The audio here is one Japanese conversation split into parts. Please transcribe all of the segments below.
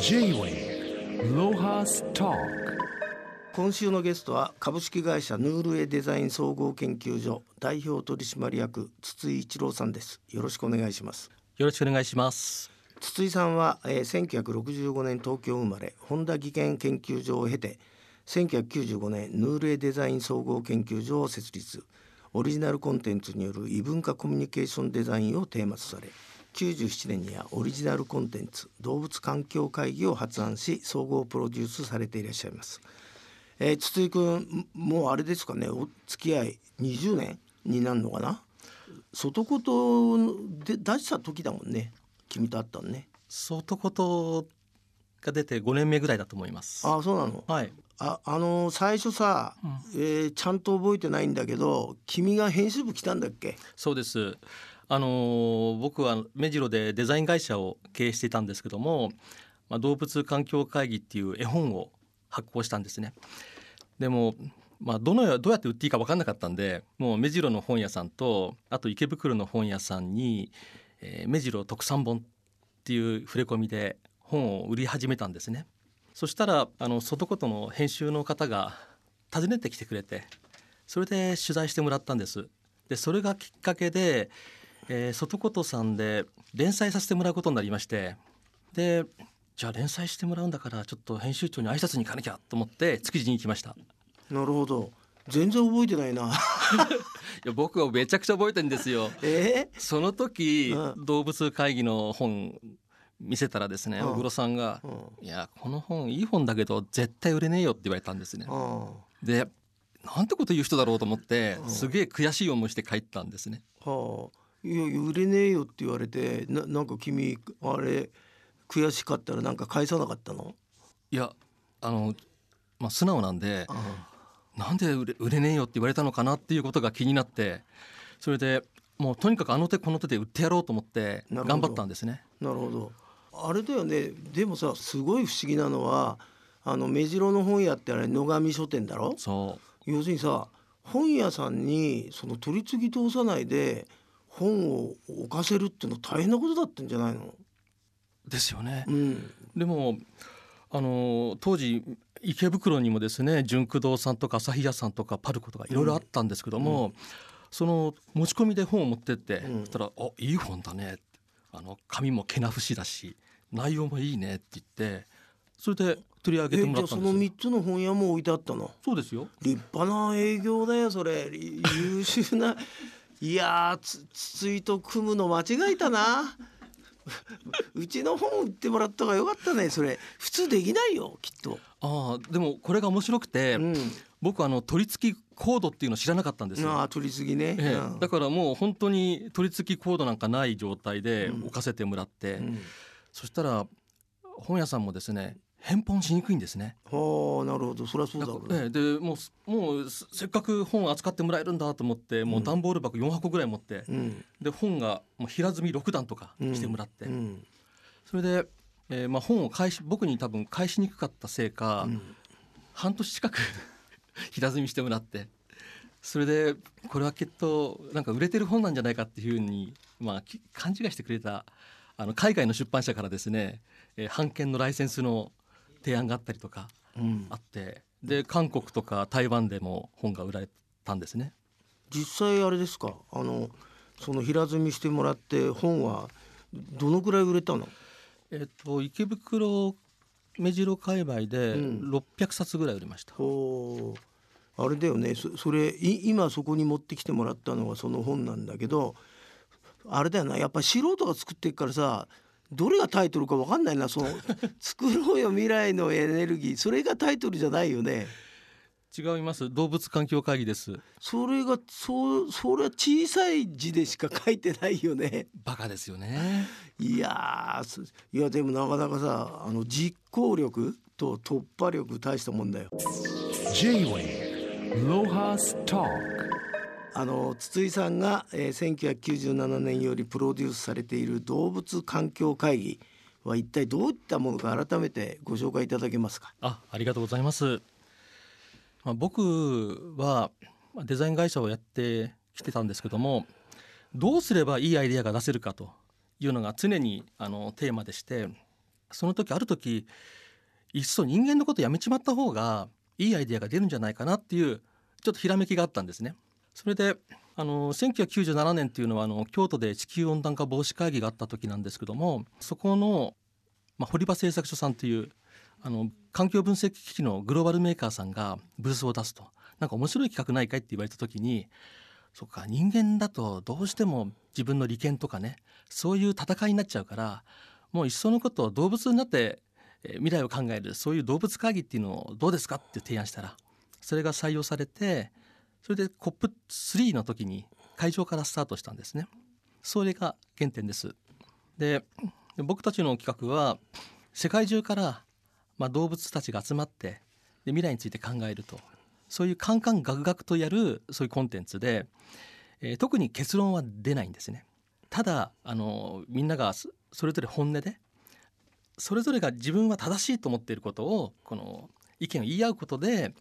J-Way ロハスタ今週のゲストは株式会社ヌールエデザイン総合研究所代表取締役筒井一郎さんです。よろしくお願いします。よろしくお願いします。筒井さんは、えー、1965年東京生まれ本田技研研究所を経て1995年ヌールエデザイン総合研究所を設立。オリジナルコンテンツによる異文化コミュニケーションデザインをテーマとされ97年にはオリジナルコンテンツ動物環境会議を発案し総合プロデュースされていらっしゃいます、えー、筒井君もうあれですかねお付き合い20年になるのかな？外ことで出した時だもんね。君と会ったのね。外ことが出て5年目ぐらいだと思います。あそうなの？はい。ああの最初さ、うん、えー、ちゃんと覚えてないんだけど君が編集部来たんだっけ？そうですあの僕は目白でデザイン会社を経営していたんですけども、まあ、動物環境会議っていう絵本を発行したんですね。でもまあ、どのどうやって売っていいか分かんなかったんでもう目白の本屋さんとあと池袋の本屋さんに「えー、目白特産本」っていう触れ込みで本を売り始めたんですね。そしたらあの外ことの編集の方が訪ねてきてくれてそれで取材してもらったんです。でそれがきっかけでえー、外琴さんで連載させてもらうことになりましてでじゃあ連載してもらうんだからちょっと編集長に挨拶に行かなきゃと思って築地に行きました。なるほど。全然覚えてないな。いや僕はめちゃくちゃ覚えてんですよ、えー、その時、うん、動物会議の本見せたらですね、小黒さんが、うん、いやこの本いい本だけど絶対売れねえよ」って言われたんですね。でなんてこと言う人だろうと思って、すげえ悔しい思いして帰ったんですね。はあいや売れねえよって言われてななんか君あれ悔しかったらなんか返さなかったの？いやあの、まあ、素直なんでなんで売れ売れねえよって言われたのかなっていうことが気になってそれでもうとにかくあの手この手で売ってやろうと思って頑張ったんですね。なるほど。あれだよね。でもさすごい不思議なのはあの目白の本屋ってあれ野上書店だろ？そう。要するにさ本屋さんにその取り次ぎ通さないで本を置かせるっていうのは大変なことだったんじゃないの？ですよね。うん、でもあの当時池袋にもですね純駆動さんとか朝日屋さんとかパルコとかいろいろあったんですけども、うん、その持ち込みで本を持ってって、うん、そしたら「あいい本だね」あの紙もけな節だし内容もいいねって言ってそれで取り上げてもらったんですその3つの本屋も置いてあったの？そうですよ。立派な営業だよそれ。優秀ないやつ筒井と組むの間違えたな。うちの本売ってもらった方がよかったねそれ。普通できないよきっと。ああでもこれが面白くて、うん、僕あの取り付きコードっていうの知らなかったんですよ。あ取り次ぎね、ええ、だからもう本当に取り付きコードなんかない状態で置かせてもらって、うん、そしたら本屋さんもですね返本しにくいんですね。はあなるほど。そりゃそうだろう、ね、でもうもうせっかく本扱ってもらえるんだと思って、もう段ボール箱4箱ぐらい持って、うん、で本がもう平積み6段とかしてもらって、うん。うん、それで、えー、まあ本を返し僕に多分返しにくかったせいか、半年近く 平積みしてもらってそれでこれはきっとなんか売れてる本なんじゃないかっていうふうに、まあ、勘違いしてくれたあの海外の出版社からですね、えー、版権のライセンスの提案があったりとかあって、うん、で韓国とか台湾でも本が売られたんですね。実際あれですか？あのその平積みしてもらって本はどのくらい売れたの？えっと池袋目白界隈で600冊ぐらい売りました。うん、あれだよね。そそれ今そこに持ってきてもらったのはその本なんだけどあれだよな。やっぱ素人が作っていくからさどれがタイトルか分かんないなその 作ろうよ未来のエネルギー。それがタイトルじゃないよね。違います。動物環境会議です。それがそうそれは小さい字でしか書いてないよね。バカですよね。いやいやでもなかなかさあの実行力と突破力大したもんだよ。J-Way ロハスターあの筒井さんが、えー、1997年よりプロデュースされている動物環境会議は一体どういったものか改めてご紹介いただけますか？あありがとうございます、まあ、僕はデザイン会社をやってきてたんですけどもどうすればいいアイデアが出せるかというのが常にあのテーマでしてその時ある時いっそ人間のことやめちまった方がいいアイデアが出るんじゃないかなっていうちょっとひらめきがあったんですね。それであの1997年っていうのはあの京都で地球温暖化防止会議があった時なんですけどもそこの、まあ、堀場製作所さんというあの環境分析機器のグローバルメーカーさんがブースを出すと。なんか面白い企画ないかいって言われた時にそっか人間だとどうしても自分の利権とかねそういう戦いになっちゃうからもういっそのことを動物になって未来を考えるそういう動物会議っていうのをどうですかって提案したらそれが採用されてそれで COP3 の時に会場からスタートしたんですね。それが原点です。で僕たちの企画は世界中からまあ動物たちが集まってで未来について考えると。そういうカンカンガクガクとやるそういうコンテンツで、えー、特に結論は出ないんですね。ただあのみんながそれぞれ本音でそれぞれが自分は正しいと思っていることをこの意見を言い合うことで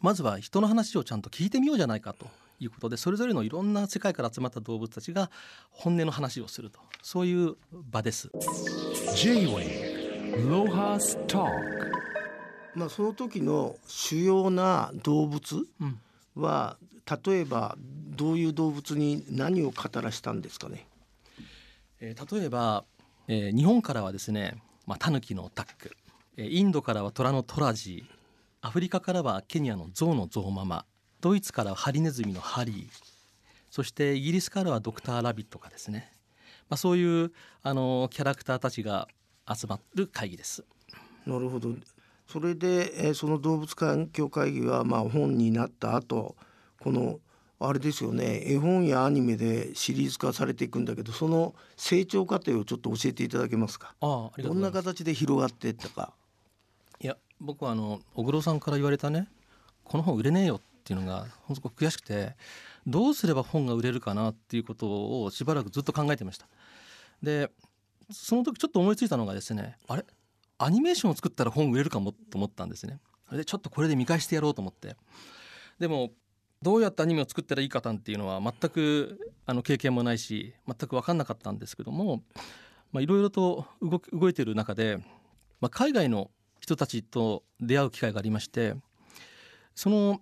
まずは人の話をちゃんと聞いてみようじゃないかということでそれぞれのいろんな世界から集まった動物たちが本音の話をすると。そういう場です。まあ、その時の主要な動物は、うん、例えばどういう動物に何を語らしたんですかね、えー、例えば、えー、日本からはですね、まあ、タヌキのタック、えー、インドからはトラのトラジーアフリカからはケニアのゾウのゾウママドイツからはハリネズミのハリーそしてイギリスからはドクター・ラビットかですね、まあ、そういうあのキャラクターたちが集まる会議です。なるほど。それで、えー、その動物環境会議はまあ本になった後このあれですよね絵本やアニメでシリーズ化されていくんだけどその成長過程をちょっと教えていただけますか？あどんな形で広がっていったか僕はあの小黒さんから言われたねこの本売れねえよっていうのが本当悔しくてどうすれば本が売れるかなっていうことをしばらくずっと考えてました。でその時ちょっと思いついたのがですねあれ？アニメーションを作ったら本売れるかもと思ったんですね。でちょっとこれで見返してやろうと思って。でもどうやってアニメを作ったらいいかなんていうのは全くあの経験もないし全く分かんなかったんですけどもいろいろと動動いてる中で、まあ、海外の人たちと出会う機会がありましてその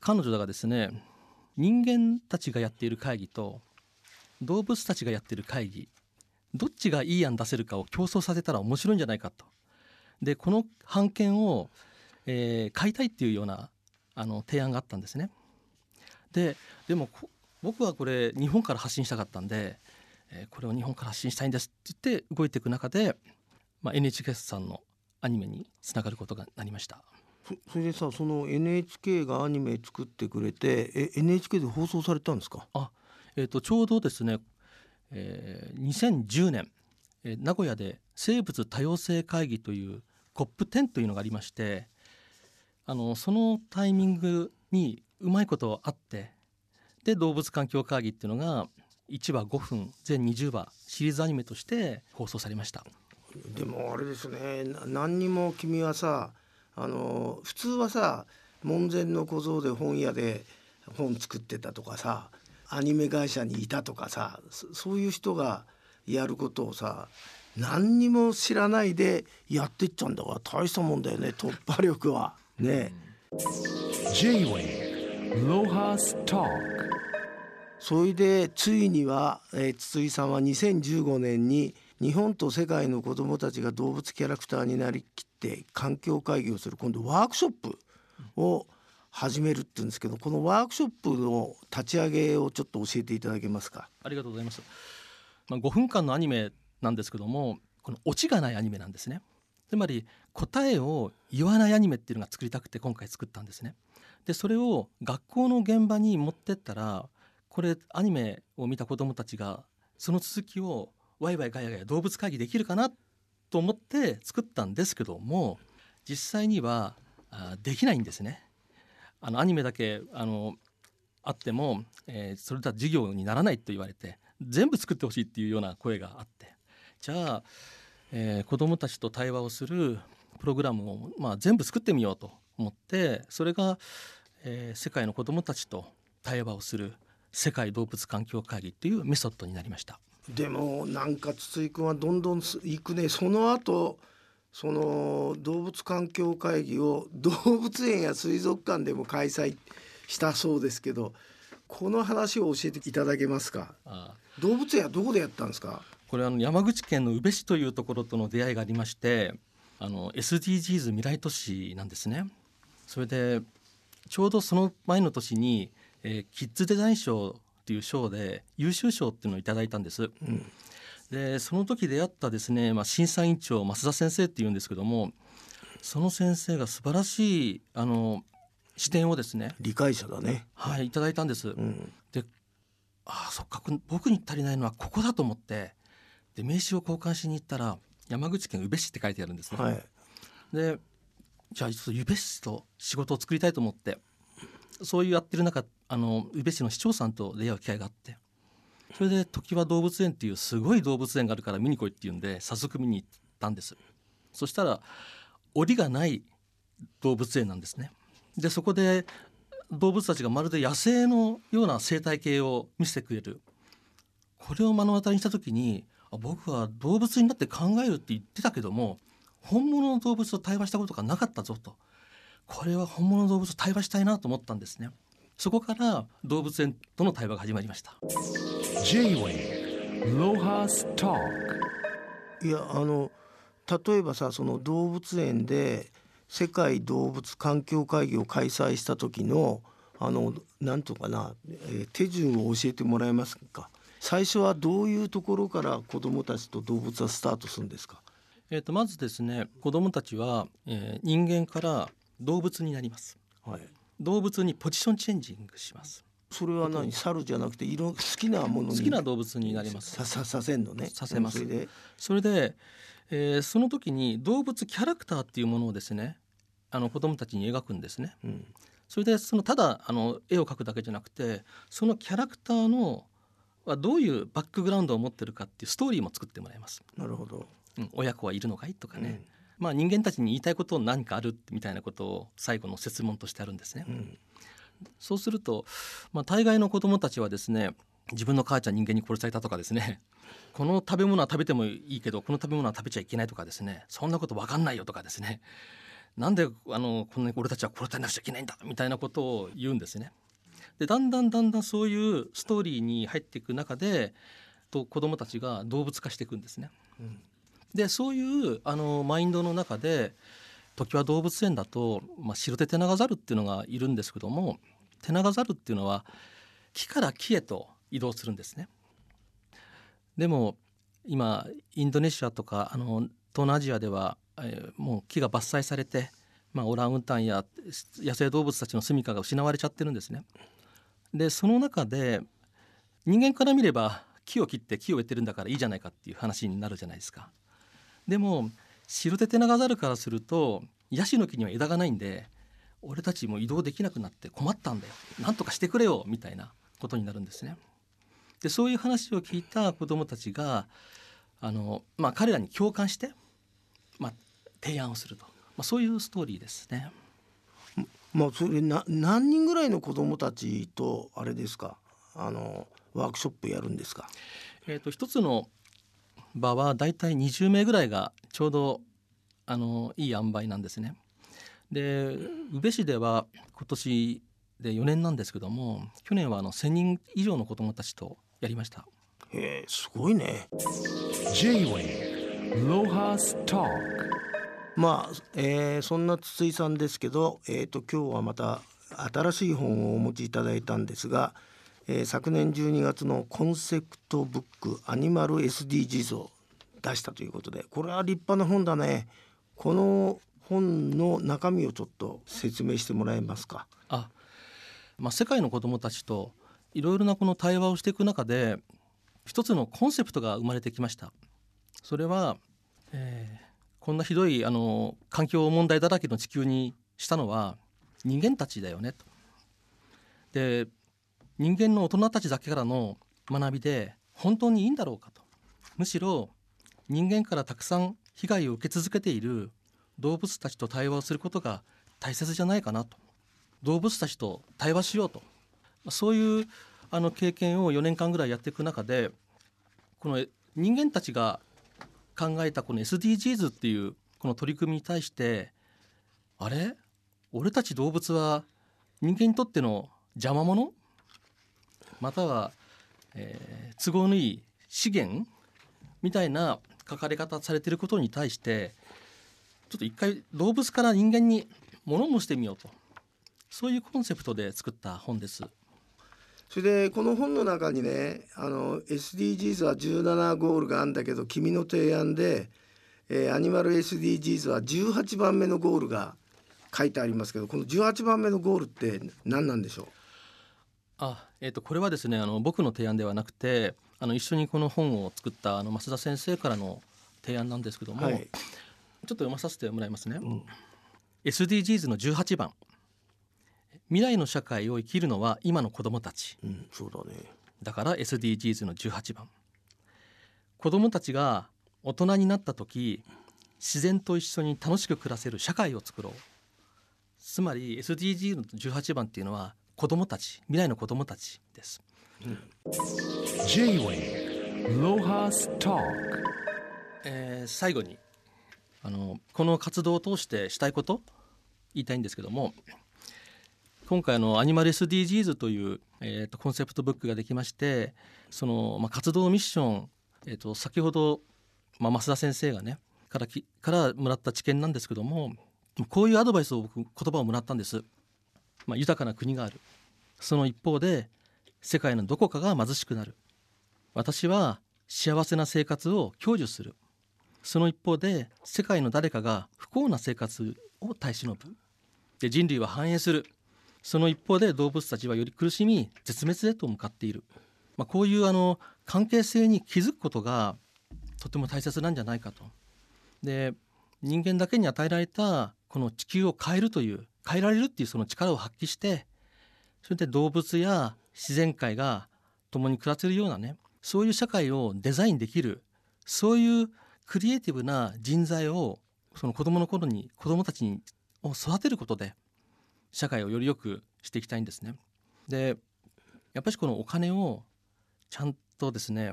彼女がですね人間たちがやっている会議と動物たちがやっている会議どっちがいい案出せるかを競争させたら面白いんじゃないかとでこの版権を、えー、買いたいっていうようなあの提案があったんですね。ででも僕はこれ日本から発信したかったんで、えー、これを日本から発信したいんですって言って動いていく中で、まあ、NHK さんのアニメにつながることがなりました。それでさその NHK がアニメ作ってくれてえ NHK で放送されたんですか？あ、えーと、ちょうどですね、えー、2010年え名古屋で生物多様性会議という COP10 というのがありましてあのそのタイミングにうまいことあってで動物環境会議っていうのが1話5分全20話シリーズアニメとして放送されましたでもあれですね何にも君はさあの普通はさ門前の小僧で本屋で本作ってたとかさアニメ会社にいたとかさそういう人がやることをさ何にも知らないでやってっちゃうんだから大したもんだよね突破力はね。それでついには、えー、筒井さんは2015年に日本と世界の子どもたちが動物キャラクターになりきって環境会議をする今度ワークショップを始めるって言うんですけどこのワークショップの立ち上げをちょっと教えていただけますか？ありがとうございます。まあ、5分間のアニメなんですけどもこのオチがないアニメなんですね。つまり答えを言わないアニメっていうのが作りたくて今回作ったんですね。でそれを学校の現場に持ってったらこれアニメを見た子どもたちがその続きをワイワイガヤガヤ動物会議できるかなと思って作ったんですけども実際にはできないんですね。あのアニメだけあのあっても、えー、それでは授業にならないと言われて全部作ってほしいっていうような声があってじゃあ、えー、子どもたちと対話をするプログラムを、まあ、全部作ってみようと思ってそれが、えー、世界の子どもたちと対話をする世界動物環境会議っていうメソッドになりました。でもなんか筒井君はどんどん行くね。その後その動物環境会議を 動物園や水族館でも開催したそうですけどこの話を教えていただけますか？動物園はどこでやったんですか？これあの山口県の宇部市というところとの出会いがありましてあの SDGs 未来都市なんですね。それでちょうどその前の年に、えー、キッズデザイン賞っていう賞で優秀賞っていうのをいただいたんです、うん、でその時出会ったですね、まあ、審査委員長増田先生っていうんですけどもその先生が素晴らしいあの視点をですね理解者だね。はいいただいたんです、うん、でああそっか僕に足りないのはここだと思ってで名刺を交換しに行ったら山口県宇部市って書いてあるんですね、はい、でじゃあちょっと宇部市と仕事を作りたいと思ってそういうやってる中あの宇部市の市長さんと出会う機会があってそれで常盤動物園っていうすごい動物園があるから見に来いって言うんで早速見に行ったんです。そしたら檻がない動物園なんですね。でそこで動物たちがまるで野生のような生態系を見せてくれる。これを目の当たりにした時に僕は動物になって考えるって言ってたけども本物の動物と対話したことがなかったぞと。これは本物の動物と対話したいなと思ったんですね。そこから動物園との対話が始まりました。いやあの例えばさその動物園で世界動物環境会議を開催した時のあのなんとかな、えー、手順を教えてもらえますか？最初はどういうところから子どもたちと動物はスタートするんですか？えー、とまずですね子どもたちは、えー、人間から動物になります、はい、動物にポジションチェンジングします。それは何？猿じゃなくて色好きなもの好きな動物になります。ささせんのね。させます。それで？それで、えー、その時に動物キャラクターっていうものをですねあの子どもたちに描くんですね、うん、それでそのただあの絵を描くだけじゃなくてそのキャラクターのはどういうバックグラウンドを持ってるかっていうストーリーも作ってもらいます。なるほど、うん、親子はいるのかい？とかね、うん、まあ人間たちに言いたいこと何かあるみたいなことを最後の説問としてあるんですね。うん、そうすると、まあ、大概の子どもたちはですね自分の母ちゃん人間に殺されたとかですね この食べ物は食べてもいいけどこの食べ物は食べちゃいけないとかですねそんなこと分かんないよとかですねなんであのこんなに俺たちは殺されなくちゃいけないんだみたいなことを言うんですね。でだんだんだんだんそういうストーリーに入っていく中でと子どもたちが動物化していくんですね。うん、でそういうあのマインドの中で時は動物園だと、まあ、白手テナガザルっていうのがいるんですけどもテナガザルっていうのは木から木へと移動するんですね。でも今インドネシアとかあの東南アジアでは、えー、もう木が伐採されて、まあ、オランウータンや野生動物たちの住処が失われちゃってるんですね。でその中で人間から見れば木を切って木を植えてるんだからいいじゃないかっていう話になるじゃないですか。でもシルテテナガザルからするとヤシの木には枝がないんで俺たちも移動できなくなって困ったんだよ。なんとかしてくれよみたいなことになるんですね。でそういう話を聞いた子どもたちがあの、まあ、彼らに共感して、まあ、提案をすると、まあ、そういうストーリーですね。まあ、それな何人ぐらいの子どもたちとあれですか？あのワークショップやるんですか、えーと、一つの場はだいたい20名ぐらいがちょうどあのいい塩梅なんですね。で宇部市では今年で4年なんですけども去年はあの1,000人以上の子どもたちとやりました。へえすごいね。J-Way ロハスターまあ、えー、そんな筒井さんですけど、えーと、今日はまた新しい本をお持ちいただいたんですが、えー、昨年12月のコンセプトブックアニマル SDGs を出したということでこれは立派な本だね。この本の中身をちょっと説明してもらえますか？あ、まあ、世界の子どもたちといろいろなこの対話をしていく中で一つのコンセプトが生まれてきました。それは、えーこんなひどいあの環境問題だらけの地球にしたのは人間たちだよねと。で人間の大人たちだけからの学びで本当にいいんだろうかと。むしろ人間からたくさん被害を受け続けている動物たちと対話をすることが大切じゃないかなと。動物たちと対話しようと。そういうあの経験を4年間ぐらいやっていく中でこの人間たちが考えたこの SDGs っていうこの取り組みに対してあれ？俺たち動物は人間にとっての邪魔者？または、えー、都合のいい資源みたいな書かれ方されていることに対してちょっと一回動物から人間に物申してみようとそういうコンセプトで作った本です。それでこの本の中にねあの SDGs は17ゴールがあるんだけど君の提案で、えー、アニマル SDGs は18番目のゴールが書いてありますけどこの18番目のゴールって何なんでしょう？あ、えーと、これはですねあの僕の提案ではなくてあの一緒にこの本を作ったあの増田先生からの提案なんですけども、はい、ちょっと読まさせてもらいますね。うん、SDGs の18番。未来の社会を生きるのは今の子どもたち、うん、そうだね。だから SDGs の18番。子どもたちが大人になった時自然と一緒に楽しく暮らせる社会を作ろう。つまり SDGs の18番っていうのは子どもたち未来の子どもたちです、うん、えー、最後にあのこの活動を通してしたいこと言いたいんですけども今回のアニマル SDGs という、えーと、コンセプトブックができましてその、まあ、活動ミッション、えーと、先ほど、まあ、増田先生がねからきからもらった知見なんですけどもこういうアドバイスを僕言葉をもらったんです、まあ、豊かな国がある。その一方で世界のどこかが貧しくなる。私は幸せな生活を享受する。その一方で世界の誰かが不幸な生活を耐え忍ぶ。で人類は繁栄する。その一方で動物たちはより苦しみ絶滅へと向かっている、まあ、こういうあの関係性に気づくことがとても大切なんじゃないかと。で人間だけに与えられたこの地球を変えるという変えられるっていうその力を発揮してそれで動物や自然界が共に暮らせるようなねそういう社会をデザインできるそういうクリエイティブな人材をその子供の頃に子供たちにを育てることで社会をより良くしていきたいんですね。でやっぱりこのお金をちゃんとですね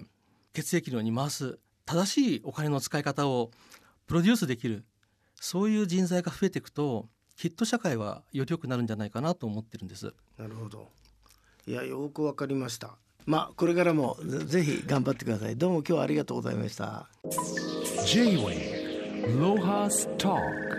血液量に回す正しいお金の使い方をプロデュースできるそういう人材が増えていくときっと社会はより良くなるんじゃないかなと思ってるんです。なるほど。いやよくわかりました。まあこれからもぜひ頑張ってください。どうも今日はありがとうございました。J-Way ロハスター